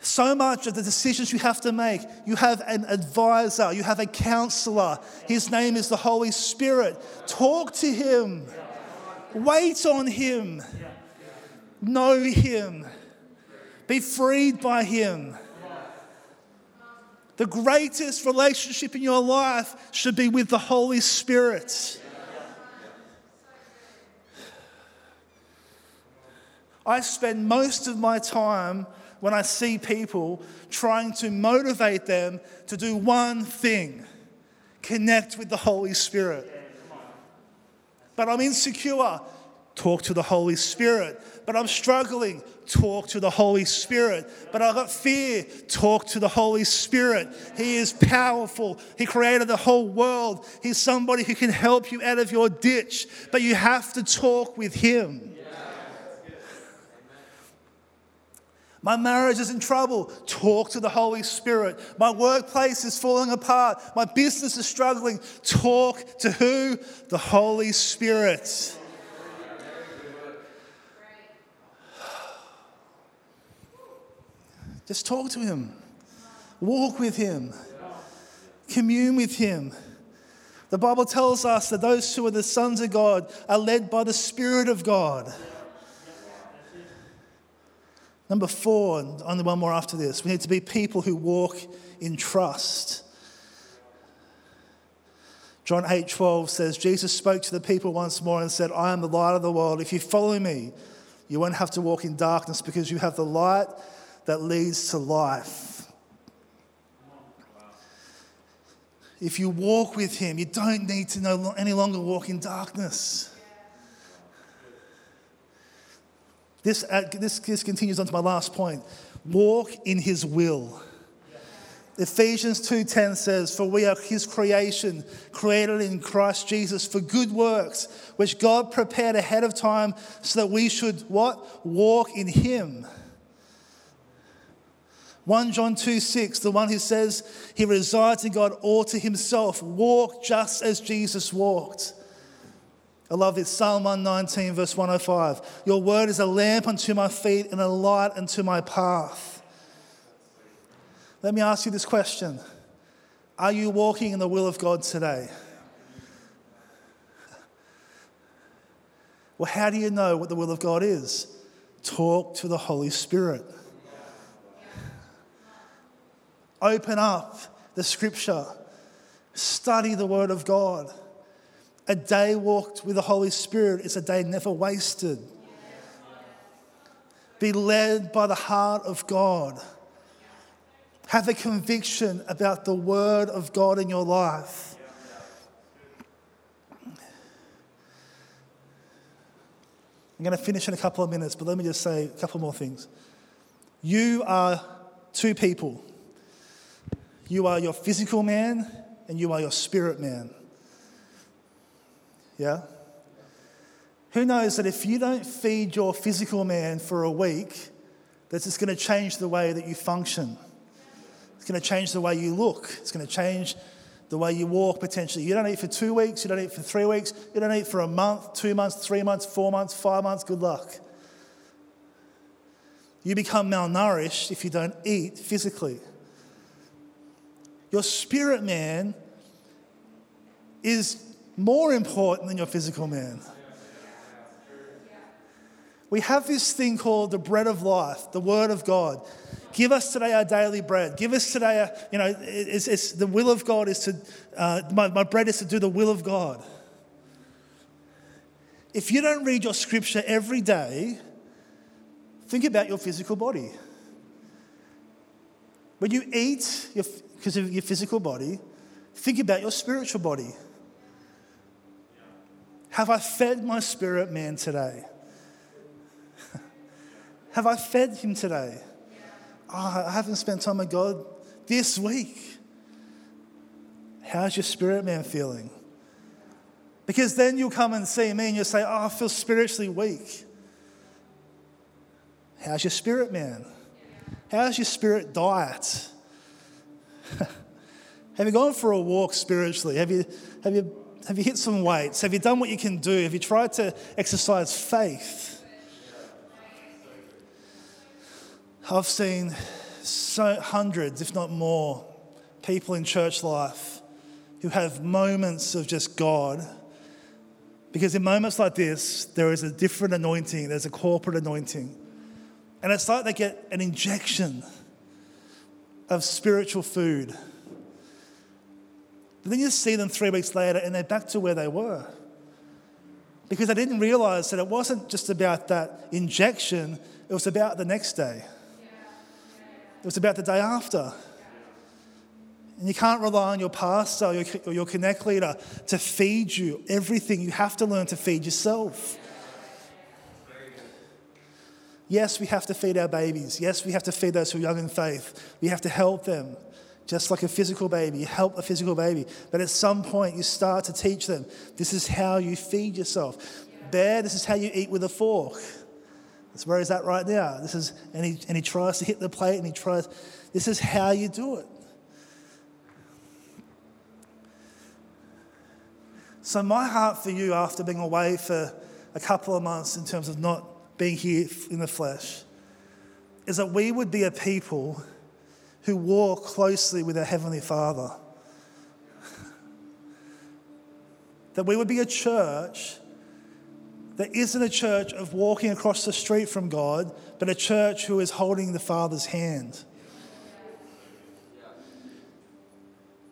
Speaker 2: So much of the decisions you have to make, you have an advisor, you have a counselor. His name is the Holy Spirit. Talk to him, wait on him, know him, be freed by him. The greatest relationship in your life should be with the Holy Spirit. I spend most of my time when I see people trying to motivate them to do one thing connect with the Holy Spirit. But I'm insecure. Talk to the Holy Spirit. But I'm struggling. Talk to the Holy Spirit. But I've got fear. Talk to the Holy Spirit. He is powerful. He created the whole world. He's somebody who can help you out of your ditch. But you have to talk with Him. My marriage is in trouble. Talk to the Holy Spirit. My workplace is falling apart. My business is struggling. Talk to who? The Holy Spirit. Just talk to Him. Walk with Him. Commune with Him. The Bible tells us that those who are the sons of God are led by the Spirit of God. Number four, and only one more after this, we need to be people who walk in trust. John 8 12 says, Jesus spoke to the people once more and said, I am the light of the world. If you follow me, you won't have to walk in darkness because you have the light that leads to life. If you walk with him, you don't need to no, any longer walk in darkness. This, uh, this, this continues on to my last point. Walk in his will. Ephesians 2:10 says, "For we are his creation, created in Christ Jesus for good works, which God prepared ahead of time so that we should what? Walk in him." 1 John 2 6, the one who says he resides in God all to himself, walk just as Jesus walked. I love this. Psalm 119, verse 105. Your word is a lamp unto my feet and a light unto my path. Let me ask you this question Are you walking in the will of God today? Well, how do you know what the will of God is? Talk to the Holy Spirit. Open up the scripture, study the Word of God. A day walked with the Holy Spirit is a day never wasted. Be led by the heart of God. Have a conviction about the Word of God in your life. I'm going to finish in a couple of minutes, but let me just say a couple more things. You are two people you are your physical man, and you are your spirit man. Yeah? Who knows that if you don't feed your physical man for a week, that it's going to change the way that you function. It's going to change the way you look. It's going to change the way you walk potentially. You don't eat for two weeks, you don't eat for three weeks, you don't eat for a month, two months, three months, four months, five months, good luck. You become malnourished if you don't eat physically. Your spirit man is more important than your physical man. We have this thing called the bread of life, the word of God. Give us today our daily bread. Give us today, you know, it's, it's, the will of God is to, uh, my, my bread is to do the will of God. If you don't read your scripture every day, think about your physical body. When you eat because of your physical body, think about your spiritual body. Have I fed my spirit man today? Have I fed him today? Oh, I haven't spent time with God this week. How's your spirit man feeling? Because then you'll come and see me and you'll say, Oh, I feel spiritually weak. How's your spirit man? How's your spirit diet? have you gone for a walk spiritually? Have you, have you have you hit some weights? Have you done what you can do? Have you tried to exercise faith? I've seen so hundreds, if not more, people in church life who have moments of just God. Because in moments like this, there is a different anointing, there's a corporate anointing. And it's like they get an injection of spiritual food. But then you see them three weeks later and they're back to where they were. Because they didn't realize that it wasn't just about that injection, it was about the next day. It was about the day after. And you can't rely on your pastor or your, or your connect leader to feed you everything. You have to learn to feed yourself. Yes, we have to feed our babies. Yes, we have to feed those who are young in faith. We have to help them, just like a physical baby. You help a physical baby. But at some point, you start to teach them this is how you feed yourself. Bear, this is how you eat with a fork. That's where he's at right now. This is, and he, and he tries to hit the plate and he tries, this is how you do it. So, my heart for you after being away for a couple of months in terms of not being here in the flesh is that we would be a people who walk closely with our Heavenly Father. that we would be a church that isn't a church of walking across the street from God, but a church who is holding the Father's hand.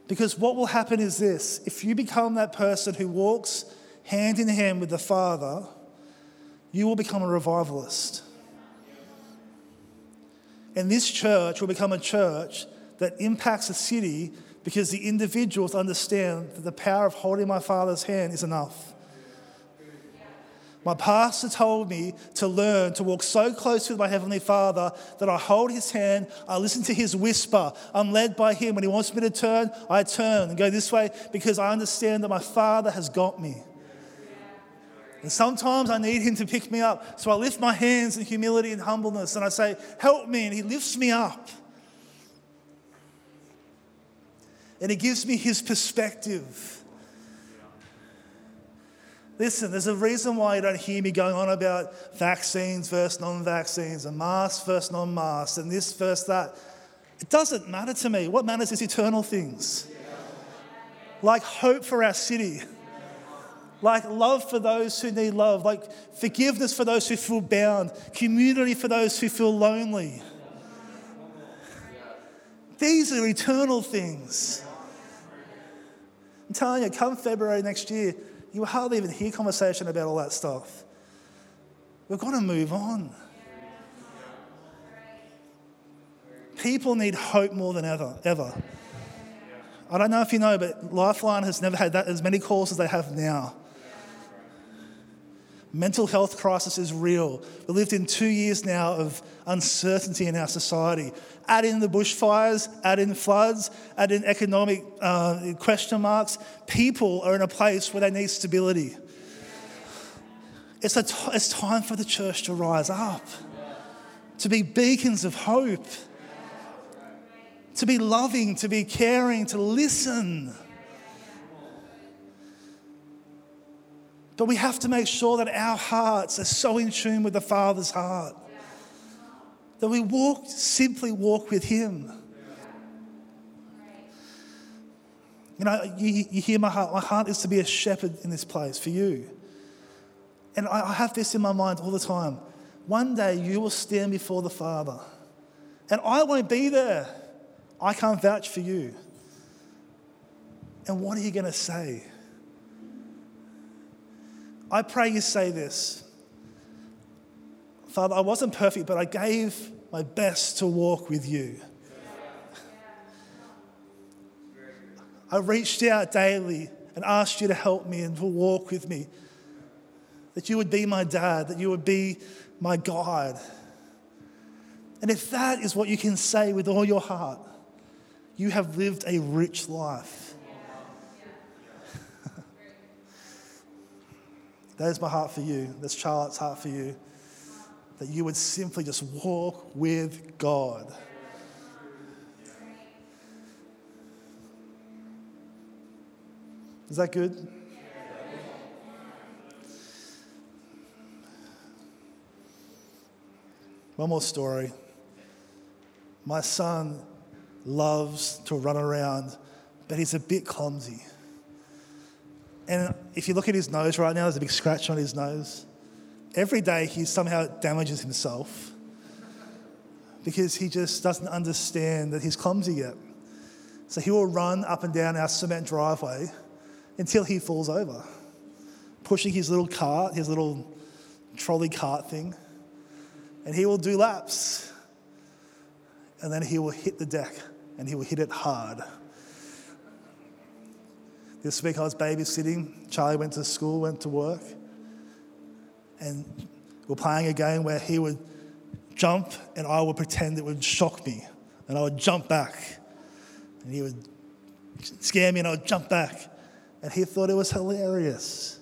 Speaker 2: Because what will happen is this if you become that person who walks hand in hand with the Father, you will become a revivalist. And this church will become a church that impacts a city because the individuals understand that the power of holding my Father's hand is enough. My pastor told me to learn to walk so close with my Heavenly Father that I hold His hand, I listen to His whisper. I'm led by Him. When He wants me to turn, I turn and go this way because I understand that my Father has got me. And sometimes I need him to pick me up. So I lift my hands in humility and humbleness and I say, Help me. And he lifts me up. And he gives me his perspective. Listen, there's a reason why you don't hear me going on about vaccines versus non vaccines and masks versus non masks and this versus that. It doesn't matter to me. What matters is eternal things, like hope for our city like love for those who need love, like forgiveness for those who feel bound, community for those who feel lonely. These are eternal things. I'm telling you, come February next year, you will hardly even hear conversation about all that stuff. We've got to move on. People need hope more than ever, ever. I don't know if you know, but Lifeline has never had that as many calls as they have now. Mental health crisis is real. We've lived in two years now of uncertainty in our society. Add in the bushfires, add in floods, add in economic uh, question marks. People are in a place where they need stability. It's, a t- it's time for the church to rise up, to be beacons of hope, to be loving, to be caring, to listen. But we have to make sure that our hearts are so in tune with the Father's heart that we walk, simply walk with Him. You know, you, you hear my heart. My heart is to be a shepherd in this place for you. And I, I have this in my mind all the time. One day you will stand before the Father, and I won't be there. I can't vouch for you. And what are you going to say? I pray you say this Father, I wasn't perfect, but I gave my best to walk with you. I reached out daily and asked you to help me and to walk with me. That you would be my dad, that you would be my God. And if that is what you can say with all your heart, you have lived a rich life. That is my heart for you. That's Charlotte's heart for you. That you would simply just walk with God. Is that good? One more story. My son loves to run around, but he's a bit clumsy. And if you look at his nose right now, there's a big scratch on his nose. Every day he somehow damages himself because he just doesn't understand that he's clumsy yet. So he will run up and down our cement driveway until he falls over, pushing his little cart, his little trolley cart thing, and he will do laps. And then he will hit the deck and he will hit it hard. This week I was babysitting. Charlie went to school, went to work, and we are playing a game where he would jump and I would pretend it would shock me. And I would jump back. And he would scare me and I would jump back. And he thought it was hilarious.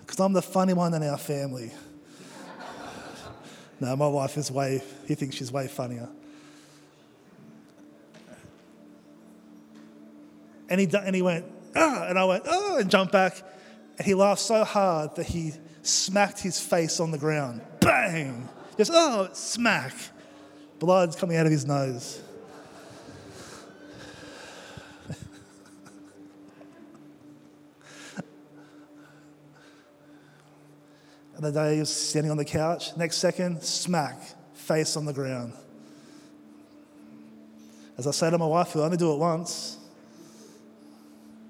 Speaker 2: Because I'm the funny one in our family. no, my wife is way, he thinks she's way funnier. And he, and he went, ah, and I went, oh, and jumped back. And he laughed so hard that he smacked his face on the ground. Bang! Just, oh, smack. Blood's coming out of his nose. and the day he was standing on the couch. Next second, smack, face on the ground. As I say to my wife, we'll only do it once.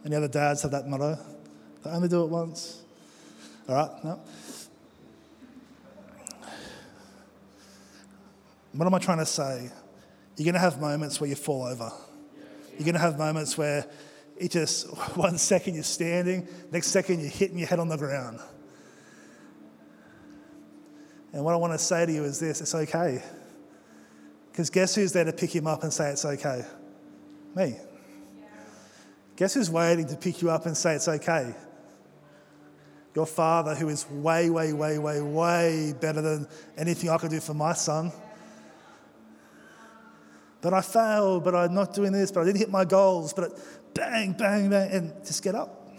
Speaker 2: Any other dads have that motto? They only do it once. All right, no? What am I trying to say? You're going to have moments where you fall over. You're going to have moments where it just, one second you're standing, next second you're hitting your head on the ground. And what I want to say to you is this it's okay. Because guess who's there to pick him up and say it's okay? Me. Guess who's waiting to pick you up and say it's okay? Your father, who is way, way, way, way, way better than anything I could do for my son. But I failed, but I'm not doing this, but I didn't hit my goals, but bang, bang, bang, and just get up.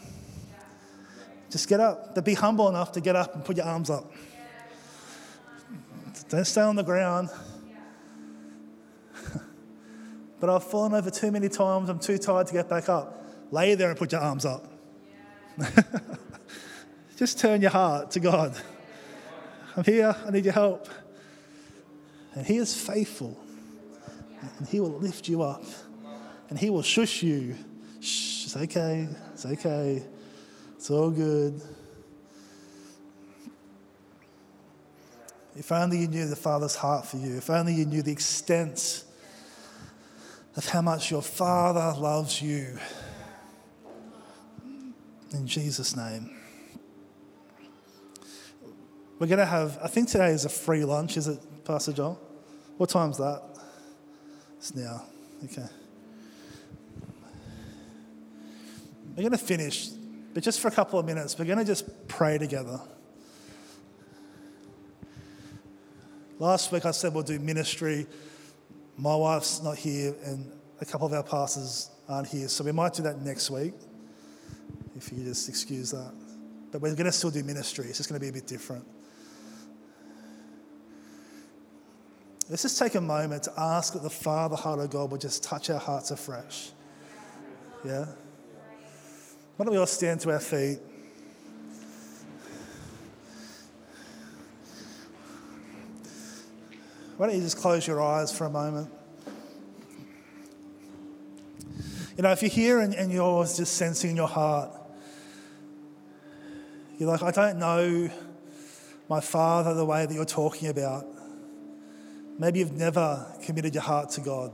Speaker 2: Just get up. But be humble enough to get up and put your arms up. Don't stay on the ground. but I've fallen over too many times. I'm too tired to get back up lay there and put your arms up. Just turn your heart to God. I'm here, I need your help. And He is faithful. And He will lift you up. And He will shush you. Shh, it's okay, it's okay, it's all good. If only you knew the Father's heart for you, if only you knew the extent of how much your Father loves you. In Jesus' name. We're going to have, I think today is a free lunch, is it, Pastor John? What time's that? It's now. Okay. We're going to finish, but just for a couple of minutes, we're going to just pray together. Last week I said we'll do ministry. My wife's not here, and a couple of our pastors aren't here, so we might do that next week if you just excuse that. But we're going to still do ministry, it's just going to be a bit different. Let's just take a moment to ask that the Father heart of God will just touch our hearts afresh. Yeah? Why don't we all stand to our feet? Why don't you just close your eyes for a moment? You know, if you're here and, and you're just sensing in your heart, you're like, I don't know my Father the way that you're talking about. Maybe you've never committed your heart to God.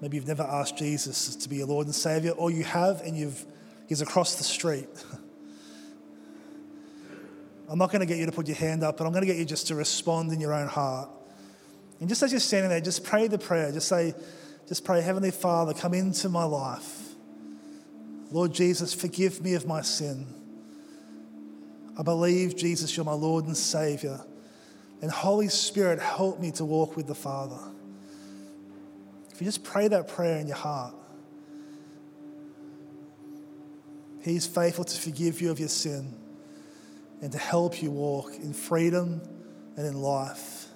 Speaker 2: Maybe you've never asked Jesus to be your Lord and Savior, or you have and you've, He's across the street. I'm not going to get you to put your hand up, but I'm going to get you just to respond in your own heart. And just as you're standing there, just pray the prayer. Just say, just pray, Heavenly Father, come into my life. Lord Jesus, forgive me of my sin. I believe, Jesus, you're my Lord and Savior. And Holy Spirit, help me to walk with the Father. If you just pray that prayer in your heart, He's faithful to forgive you of your sin and to help you walk in freedom and in life.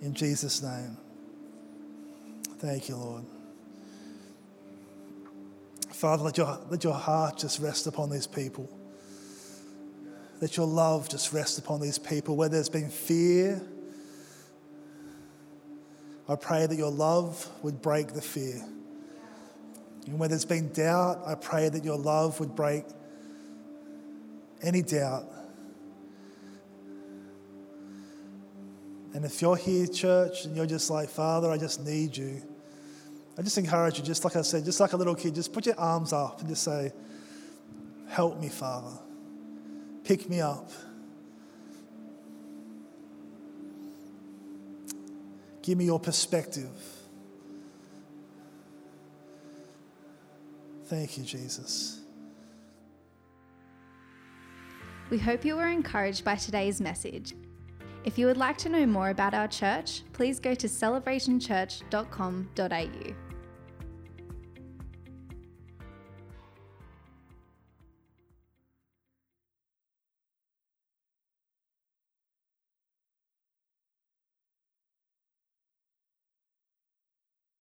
Speaker 2: In Jesus' name. Thank you, Lord. Father, let your, let your heart just rest upon these people. Let your love just rest upon these people. Where there's been fear, I pray that your love would break the fear. And where there's been doubt, I pray that your love would break any doubt. And if you're here, church, and you're just like, Father, I just need you, I just encourage you, just like I said, just like a little kid, just put your arms up and just say, Help me, Father. Pick me up. Give me your perspective. Thank you, Jesus.
Speaker 1: We hope you were encouraged by today's message. If you would like to know more about our church, please go to celebrationchurch.com.au.